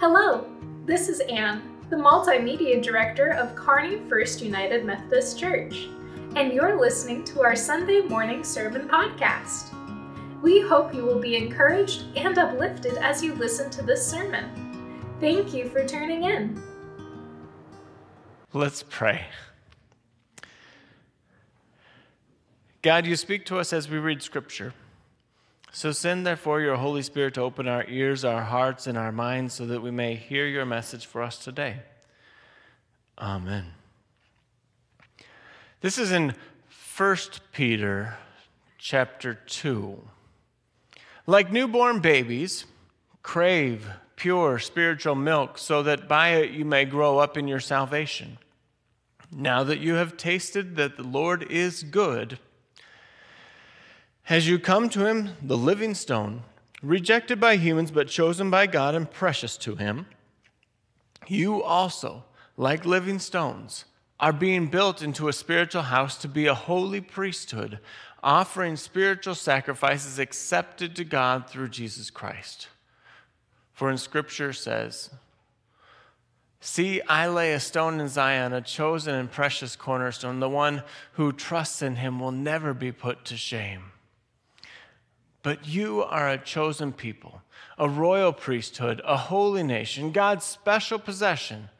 Hello, this is Anne, the Multimedia Director of Kearney First United Methodist Church, and you're listening to our Sunday morning sermon podcast. We hope you will be encouraged and uplifted as you listen to this sermon. Thank you for tuning in. Let's pray. God, you speak to us as we read Scripture. So send, therefore, your Holy Spirit to open our ears, our hearts, and our minds so that we may hear your message for us today. Amen. This is in 1 Peter chapter 2. Like newborn babies, crave pure spiritual milk so that by it you may grow up in your salvation. Now that you have tasted that the Lord is good, as you come to him, the living stone, rejected by humans but chosen by God and precious to him, you also, like living stones, are being built into a spiritual house to be a holy priesthood, offering spiritual sacrifices accepted to God through Jesus Christ. For in Scripture says, See, I lay a stone in Zion, a chosen and precious cornerstone. The one who trusts in him will never be put to shame. But you are a chosen people, a royal priesthood, a holy nation, God's special possession,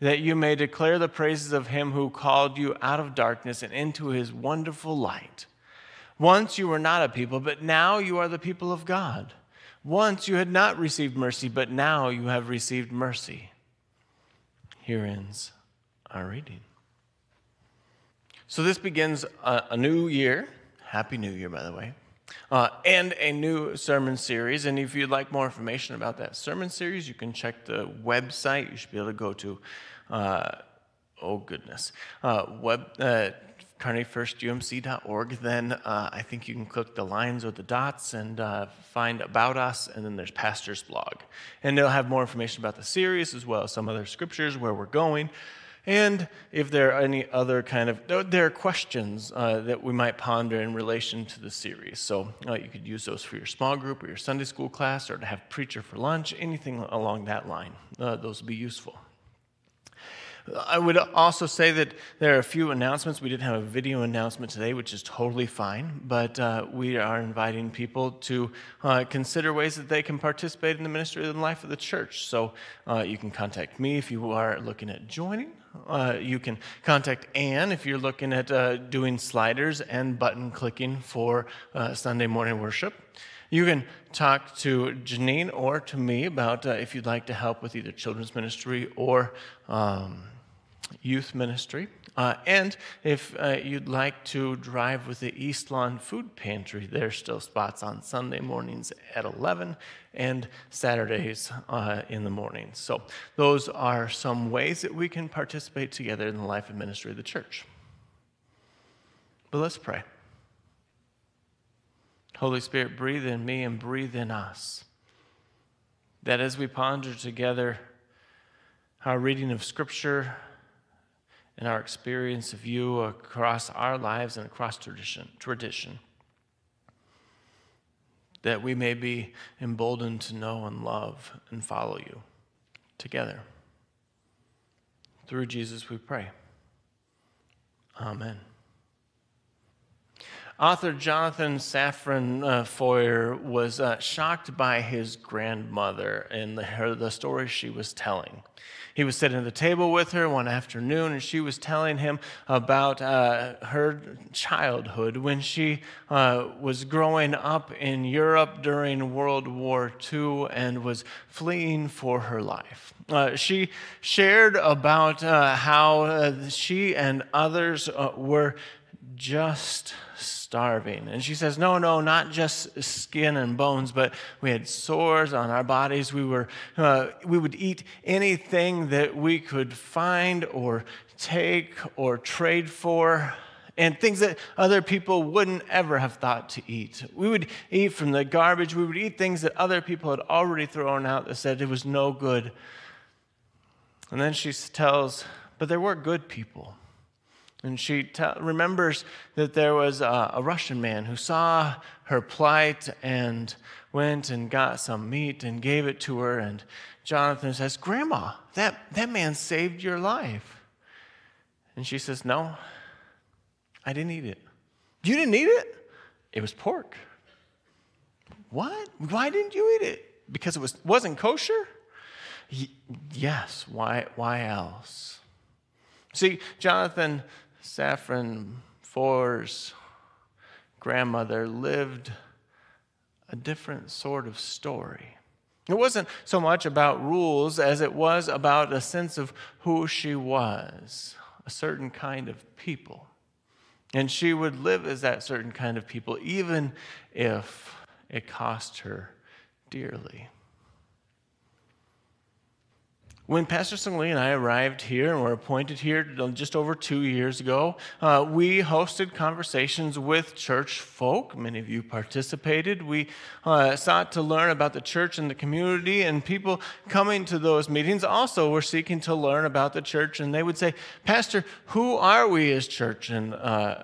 that you may declare the praises of him who called you out of darkness and into his wonderful light. Once you were not a people, but now you are the people of God. Once you had not received mercy, but now you have received mercy. Here ends our reading. So this begins a, a new year. Happy New Year, by the way uh, and a new sermon series. And if you'd like more information about that sermon series, you can check the website. You should be able to go to, uh, oh goodness, uh, web. Uh, kearneyfirstumc.org, then uh, I think you can click the lines or the dots and uh, find About Us, and then there's Pastor's Blog. And they'll have more information about the series as well as some other scriptures, where we're going, and if there are any other kind of there are questions uh, that we might ponder in relation to the series so uh, you could use those for your small group or your sunday school class or to have preacher for lunch anything along that line uh, those would be useful I would also say that there are a few announcements. We didn't have a video announcement today, which is totally fine, but uh, we are inviting people to uh, consider ways that they can participate in the ministry and life of the church. So uh, you can contact me if you are looking at joining. Uh, you can contact Anne if you're looking at uh, doing sliders and button clicking for uh, Sunday morning worship. You can talk to Janine or to me about if you'd like to help with either children's ministry or. Um, youth ministry. Uh, and if uh, you'd like to drive with the East Lawn Food Pantry, there's still spots on Sunday mornings at 11 and Saturdays uh, in the morning. So, those are some ways that we can participate together in the life and ministry of the church. But let's pray. Holy Spirit, breathe in me and breathe in us. That as we ponder together our reading of Scripture, and our experience of you across our lives and across tradition, tradition. That we may be emboldened to know and love and follow you together. Through Jesus we pray. Amen. Author Jonathan Safran uh, Foer was uh, shocked by his grandmother and the, her, the story she was telling. He was sitting at the table with her one afternoon, and she was telling him about uh, her childhood when she uh, was growing up in Europe during World War II and was fleeing for her life. Uh, she shared about uh, how she and others were just starving. And she says, No, no, not just skin and bones, but we had sores on our bodies. We, were, uh, we would eat anything that we could find or take or trade for. And things that other people wouldn't ever have thought to eat. We would eat from the garbage. We would eat things that other people had already thrown out that said it was no good. And then she tells, but there were good people. And she remembers that there was a, a Russian man who saw her plight and went and got some meat and gave it to her. And Jonathan says, Grandma, that, that man saved your life. And she says, No, I didn't eat it. You didn't eat it? It was pork. What? Why didn't you eat it? Because it was, wasn't kosher? Y- yes, why, why else? See, Jonathan Safran Foer's grandmother lived a different sort of story. It wasn't so much about rules as it was about a sense of who she was, a certain kind of people. And she would live as that certain kind of people, even if it cost her dearly. When Pastor Sung and I arrived here and were appointed here just over two years ago, uh, we hosted conversations with church folk. Many of you participated. We uh, sought to learn about the church and the community, and people coming to those meetings also were seeking to learn about the church. And they would say, Pastor, who are we as church? And uh,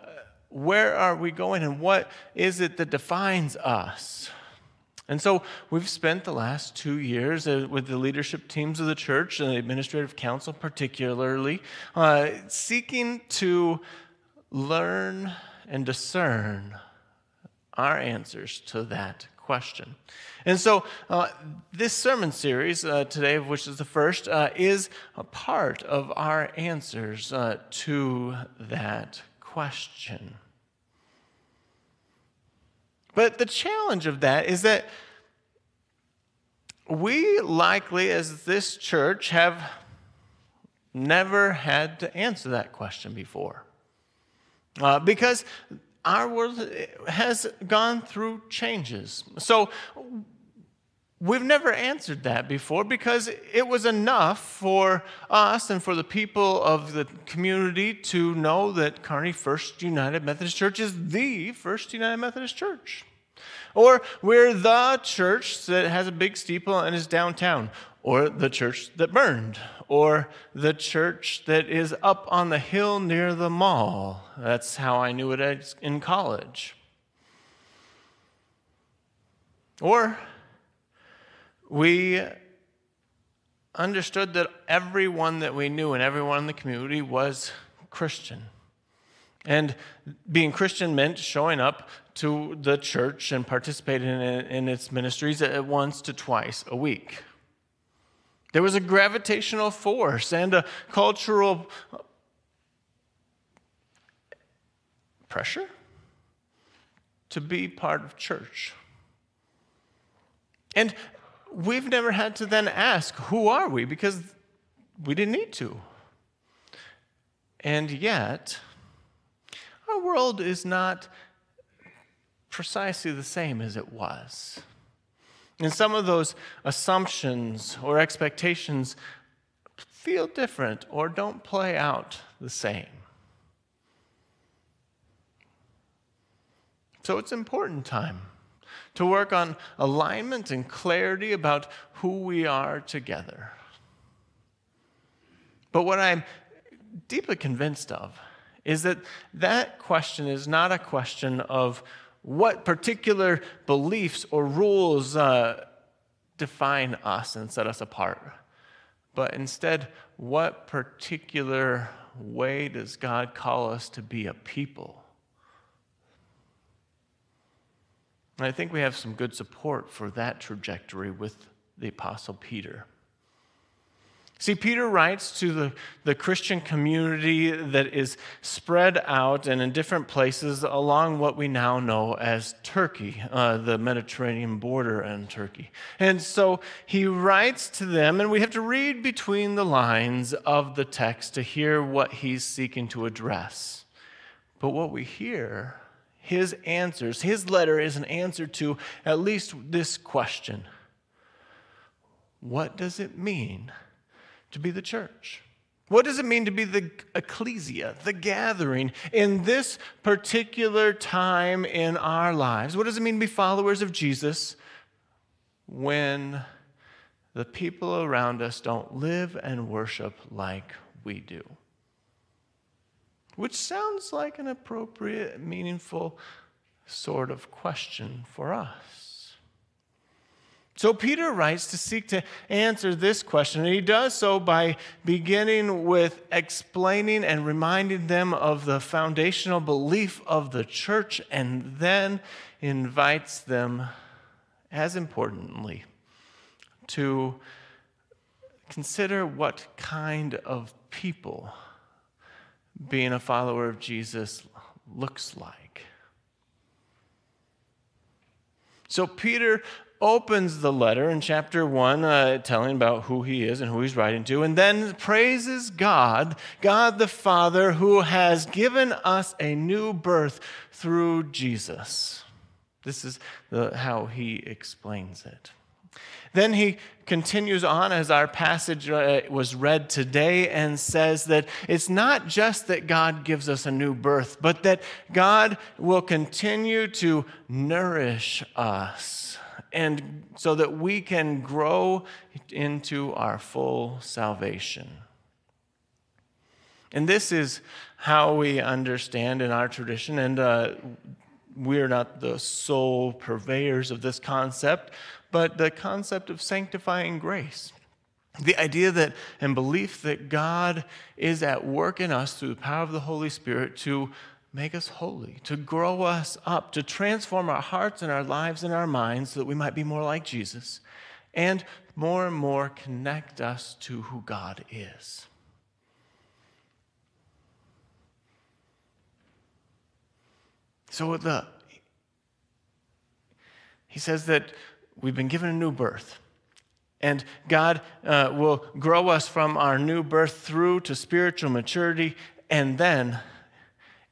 where are we going? And what is it that defines us? And so we've spent the last two years uh, with the leadership teams of the church and the administrative council, particularly, uh, seeking to learn and discern our answers to that question. And so, uh, this sermon series uh, today, which is the first, uh, is a part of our answers uh, to that question. But the challenge of that is that we likely, as this church, have never had to answer that question before. Uh, because our world has gone through changes. So we've never answered that before because it was enough for us and for the people of the community to know that Kearney First United Methodist Church is the First United Methodist Church. Or we're the church that has a big steeple and is downtown. Or the church that burned. Or the church that is up on the hill near the mall. That's how I knew it in college. Or we understood that everyone that we knew and everyone in the community was Christian. And being Christian meant showing up to the church and participating in, in its ministries at once to twice a week. There was a gravitational force and a cultural pressure to be part of church. And we've never had to then ask, who are we? Because we didn't need to. And yet, our world is not precisely the same as it was. And some of those assumptions or expectations feel different or don't play out the same. So it's important time to work on alignment and clarity about who we are together. But what I'm deeply convinced of is that that question is not a question of what particular beliefs or rules uh, define us and set us apart, but instead, what particular way does God call us to be a people? And I think we have some good support for that trajectory with the Apostle Peter. See, Peter writes to the, the Christian community that is spread out and in different places along what we now know as Turkey, uh, the Mediterranean border and Turkey. And so he writes to them, and we have to read between the lines of the text to hear what he's seeking to address. But what we hear, his answers, his letter is an answer to at least this question What does it mean? to be the church? What does it mean to be the ecclesia, the gathering, in this particular time in our lives? What does it mean to be followers of Jesus when the people around us don't live and worship like we do? Which sounds like an appropriate, meaningful sort of question for us. So Peter writes to seek to answer this question, and he does so by beginning with explaining and reminding them of the foundational belief of the church, and then invites them, as importantly, to consider what kind of people being a follower of Jesus looks like. So Peter opens the letter in chapter 1, uh, telling about who he is and who he's writing to, and then praises God, God the Father, who has given us a new birth through Jesus. This is the, how he explains it. Then he continues on as our passage uh, was read today and says that it's not just that God gives us a new birth, but that God will continue to nourish us and so that we can grow into our full salvation. And this is how we understand in our tradition, and uh, we're not the sole purveyors of this concept, but the concept of sanctifying grace. The idea that and belief that God is at work in us through the power of the Holy Spirit to make us holy, to grow us up, to transform our hearts and our lives and our minds so that we might be more like Jesus, and more and more connect us to who God is. So the he says that we've been given a new birth. And God uh, will grow us from our new birth through to spiritual maturity and then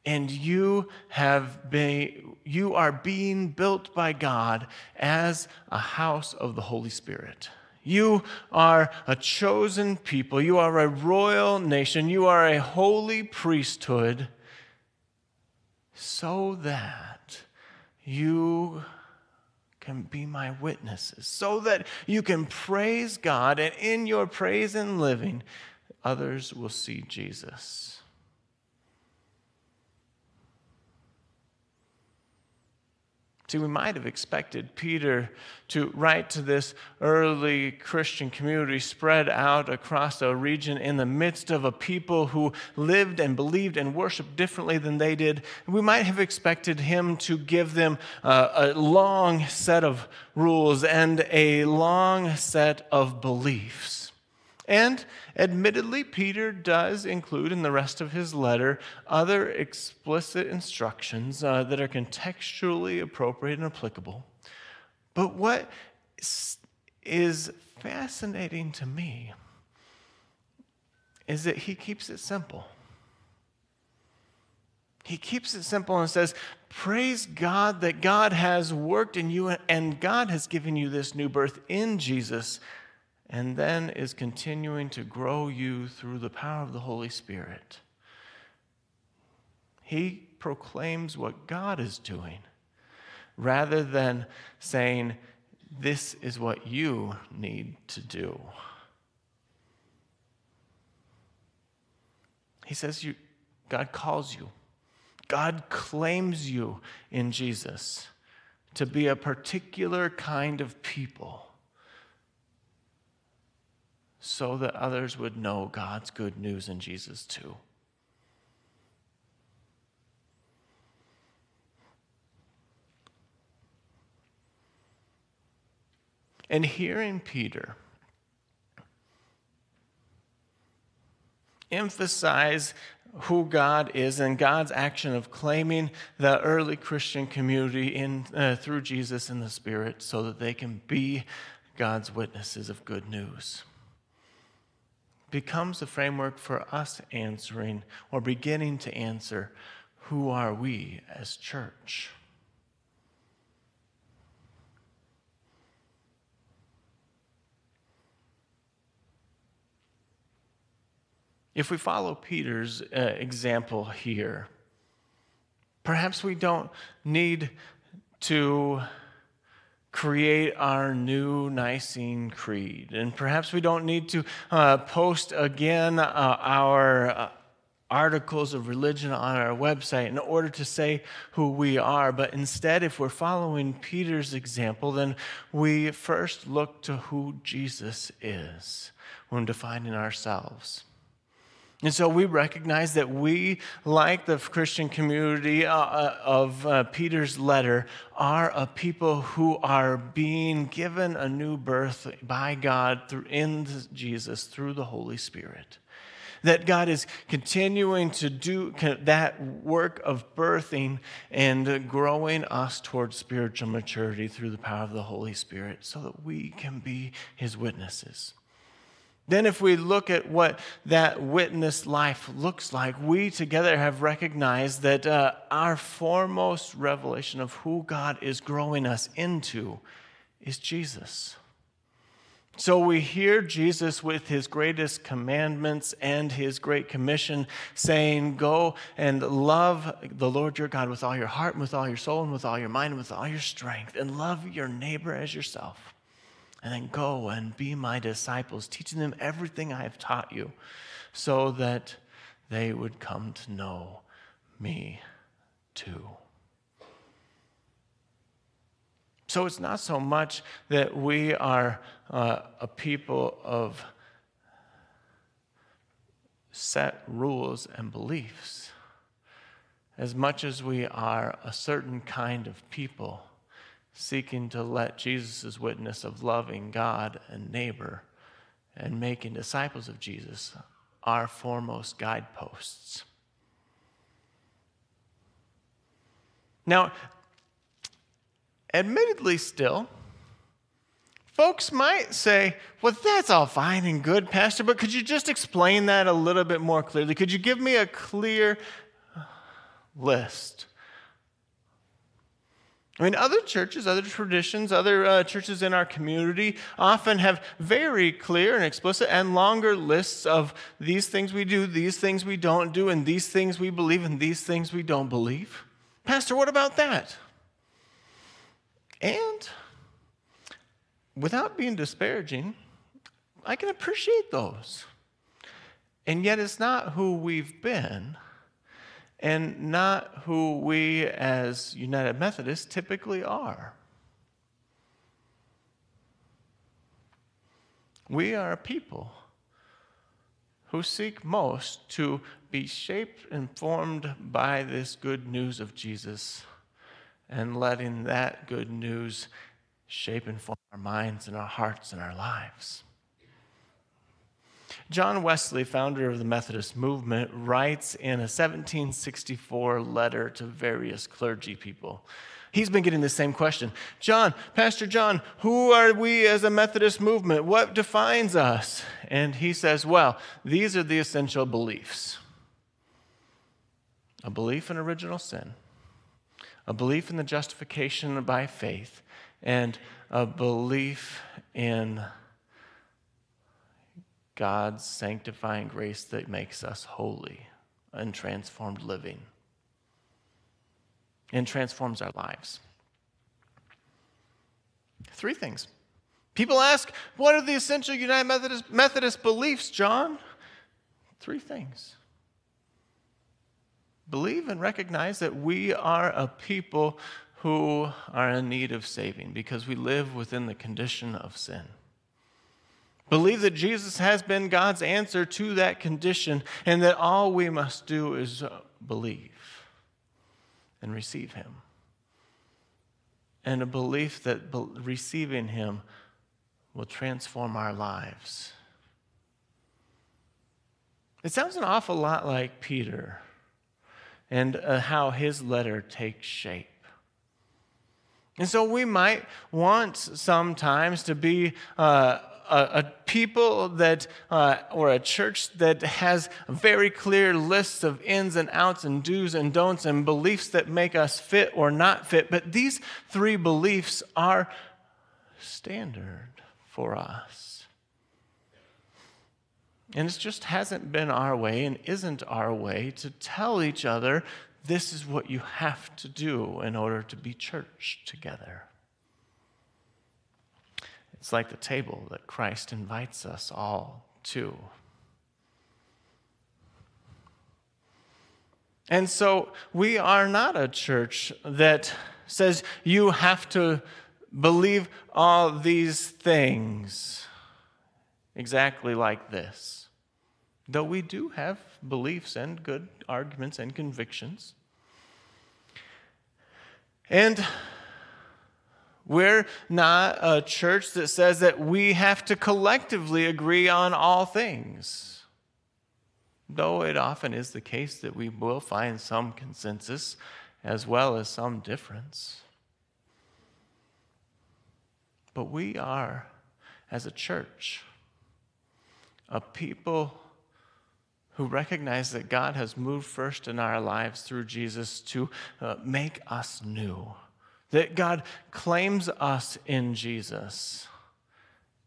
and you have been you are being built by God as a house of the Holy Spirit. You are a chosen people. You are a royal nation. You are a holy priesthood so that you can be my witnesses, so that you can praise God, and in your praise and living, others will see Jesus. See, we might have expected Peter to write to this early Christian community spread out across a region in the midst of a people who lived and believed and worshiped differently than they did. We might have expected him to give them uh, a long set of rules and a long set of beliefs. And admittedly, Peter does include in the rest of his letter other explicit instructions uh, that are contextually appropriate and applicable. But what is fascinating to me is that he keeps it simple. He keeps it simple and says, Praise God that God has worked in you and God has given you this new birth in Jesus and then is continuing to grow you through the power of the Holy Spirit. He proclaims what God is doing rather than saying, This is what you need to do. He says, you, God calls you. God claims you in Jesus to be a particular kind of people so that others would know God's good news in Jesus too. And hearing Peter emphasize who God is and God's action of claiming the early Christian community in, uh, through Jesus in the Spirit so that they can be God's witnesses of good news becomes a framework for us answering or beginning to answer who are we as church? If we follow Peter's uh, example here, perhaps we don't need to create our new Nicene Creed. And perhaps we don't need to uh, post again uh, our, uh, articles of religion on our website in order to say who we are. But instead, if we're following Peter's example, then we first look to who Jesus is when defining ourselves. And so we recognize that we, like the Christian community uh, uh, of uh, Peter's letter, are a people who are being given a new birth by God through, in Jesus through the Holy Spirit that God is continuing to do that work of birthing and growing us towards spiritual maturity through the power of the Holy Spirit so that we can be his witnesses. Then, if we look at what that witness life looks like, we together have recognized that uh, our foremost revelation of who God is growing us into is Jesus. So we hear Jesus with his greatest commandments and his great commission saying, Go and love the Lord your God with all your heart, and with all your soul, and with all your mind, and with all your strength, and love your neighbor as yourself. And then go and be my disciples, teaching them everything I have taught you, so that they would come to know me too. So it's not so much that we are uh, a people of set rules and beliefs, as much as we are a certain kind of people seeking to let Jesus' witness of loving God and neighbor and making disciples of Jesus our foremost guideposts. Now, admittedly, still, folks might say, Well, that's all fine and good, Pastor, but could you just explain that a little bit more clearly? Could you give me a clear list? I mean, other churches, other traditions, other uh, churches in our community often have very clear and explicit and longer lists of these things we do, these things we don't do, and these things we believe, and these things we don't believe. Pastor, what about that? And without being disparaging, I can appreciate those. And yet, it's not who we've been and not who we as United Methodists typically are. We are a people who seek most to be shaped and formed by this good news of Jesus and letting that good news shape and form our minds and our hearts and our lives. John Wesley, founder of the Methodist movement, writes in a 1764 letter to various clergy people. He's been getting the same question. John, Pastor John, who are we as a Methodist movement? What defines us? And he says, well, these are the essential beliefs a belief in original sin, a belief in the justification by faith, and a belief in God's sanctifying grace that makes us holy and transformed living and transforms our lives. Three things. People ask, what are the essential United Methodist, Methodist beliefs, John? Three things believe and recognize that we are a people who are in need of saving because we live within the condition of sin. Believe that Jesus has been God's answer to that condition and that all we must do is believe and receive Him. And a belief that receiving Him will transform our lives. It sounds an awful lot like Peter and uh, how his letter takes shape. And so we might want sometimes to be uh, a, a, people that, uh, or a church that has very clear lists of ins and outs and do's and don'ts and beliefs that make us fit or not fit. But these three beliefs are standard for us. And it just hasn't been our way and isn't our way to tell each other this is what you have to do in order to be church together. It's like the table that Christ invites us all to. And so we are not a church that says you have to believe all these things exactly like this. Though we do have beliefs and good arguments and convictions. And we're not a church that says that we have to collectively agree on all things. Though it often is the case that we will find some consensus as well as some difference. But we are, as a church, a people who recognize that God has moved first in our lives through Jesus to uh, make us new. That God claims us in Jesus.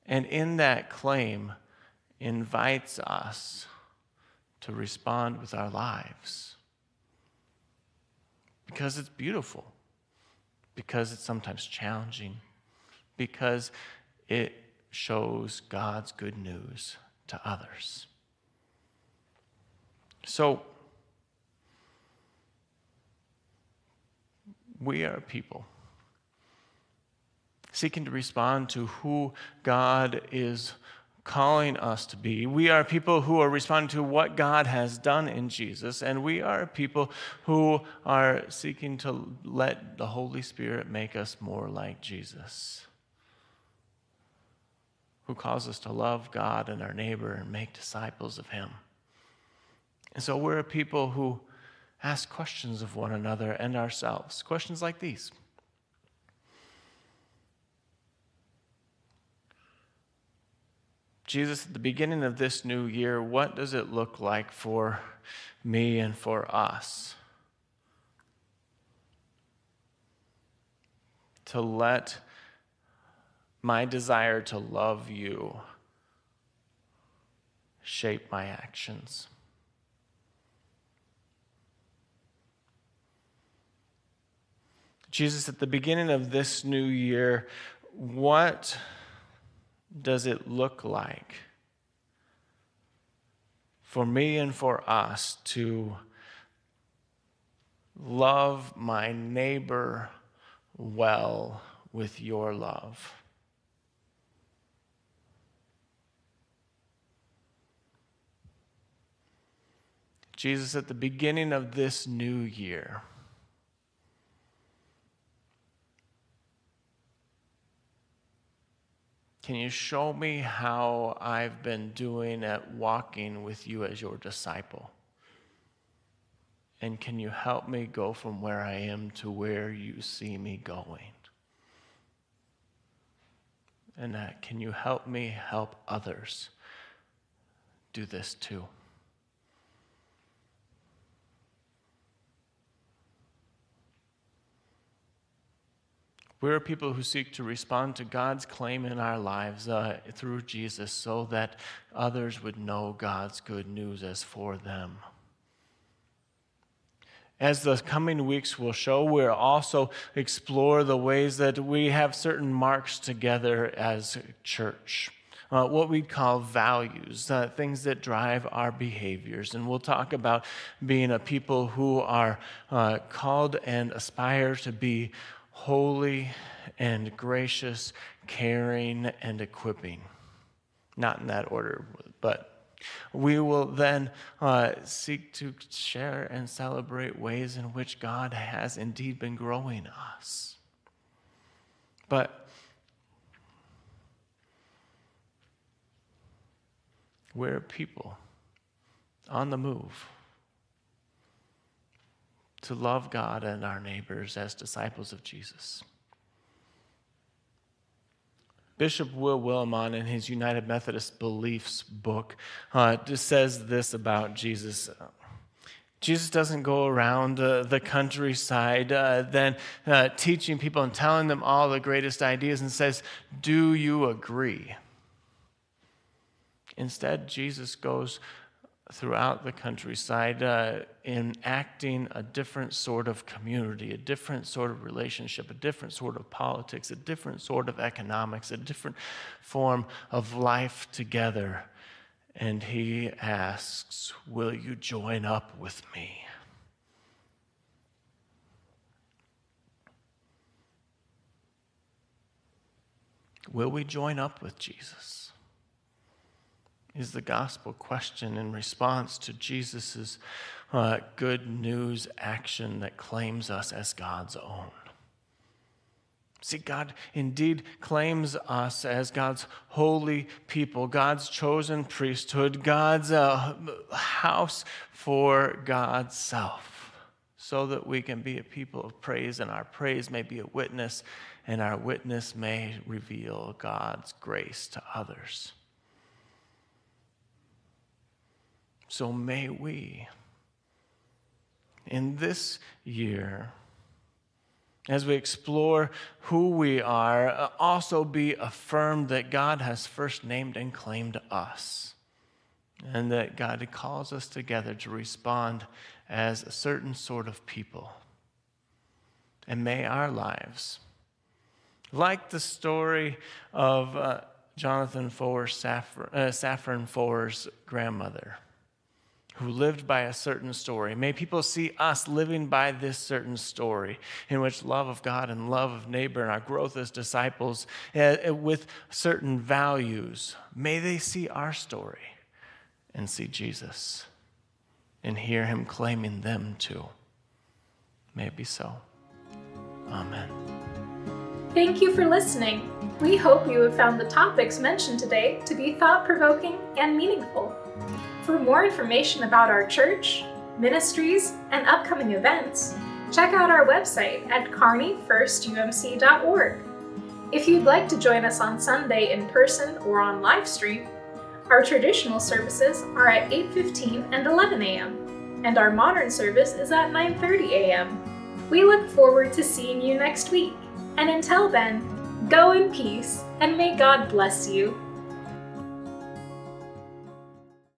And in that claim, invites us to respond with our lives. Because it's beautiful, because it's sometimes challenging, because it shows God's good news to others. So, we are people seeking to respond to who God is calling us to be. We are people who are responding to what God has done in Jesus, and we are people who are seeking to let the Holy Spirit make us more like Jesus, who calls us to love God and our neighbor and make disciples of Him. And so we're a people who ask questions of one another and ourselves, questions like these. Jesus, at the beginning of this new year, what does it look like for me and for us? To let my desire to love you shape my actions. Jesus, at the beginning of this new year, what does it look like for me and for us to love my neighbor well with your love? Jesus, at the beginning of this new year, Can you show me how I've been doing at walking with you as your disciple? And can you help me go from where I am to where you see me going? And uh, can you help me help others do this too? We're people who seek to respond to God's claim in our lives uh, through Jesus so that others would know God's good news as for them. As the coming weeks will show, we'll also explore the ways that we have certain marks together as church. Uh, what we call values, uh, things that drive our behaviors. And we'll talk about being a people who are uh, called and aspire to be holy and gracious, caring and equipping. Not in that order, but we will then uh, seek to share and celebrate ways in which God has indeed been growing us. But we're people on the move to love God and our neighbors as disciples of Jesus. Bishop Will Willimon, in his United Methodist Beliefs book, uh, just says this about Jesus. Jesus doesn't go around uh, the countryside uh, then uh, teaching people and telling them all the greatest ideas and says, Do you agree? Instead, Jesus goes throughout the countryside uh, enacting a different sort of community, a different sort of relationship, a different sort of politics, a different sort of economics, a different form of life together. And he asks, Will you join up with me? Will we join up with Jesus? Is the gospel question in response to Jesus' uh, good news action that claims us as God's own? See, God indeed claims us as God's holy people, God's chosen priesthood, God's uh, house for God's self, so that we can be a people of praise, and our praise may be a witness, and our witness may reveal God's grace to others. So may we, in this year, as we explore who we are, uh, also be affirmed that God has first named and claimed us, and that God calls us together to respond as a certain sort of people. And may our lives, like the story of uh, Jonathan Foer, Safran, uh, Safran Foer's grandmother, who lived by a certain story. May people see us living by this certain story in which love of God and love of neighbor and our growth as disciples uh, with certain values. May they see our story and see Jesus and hear him claiming them too. May it be so. Amen. Thank you for listening. We hope you have found the topics mentioned today to be thought provoking and meaningful. For more information about our church, ministries, and upcoming events, check out our website at kearneyfirstumc.org. If you'd like to join us on Sunday in person or on live stream, our traditional services are at 8:15 and 11 a.m., and our modern service is at 9:30 a.m. We look forward to seeing you next week. And until then, go in peace and may God bless you.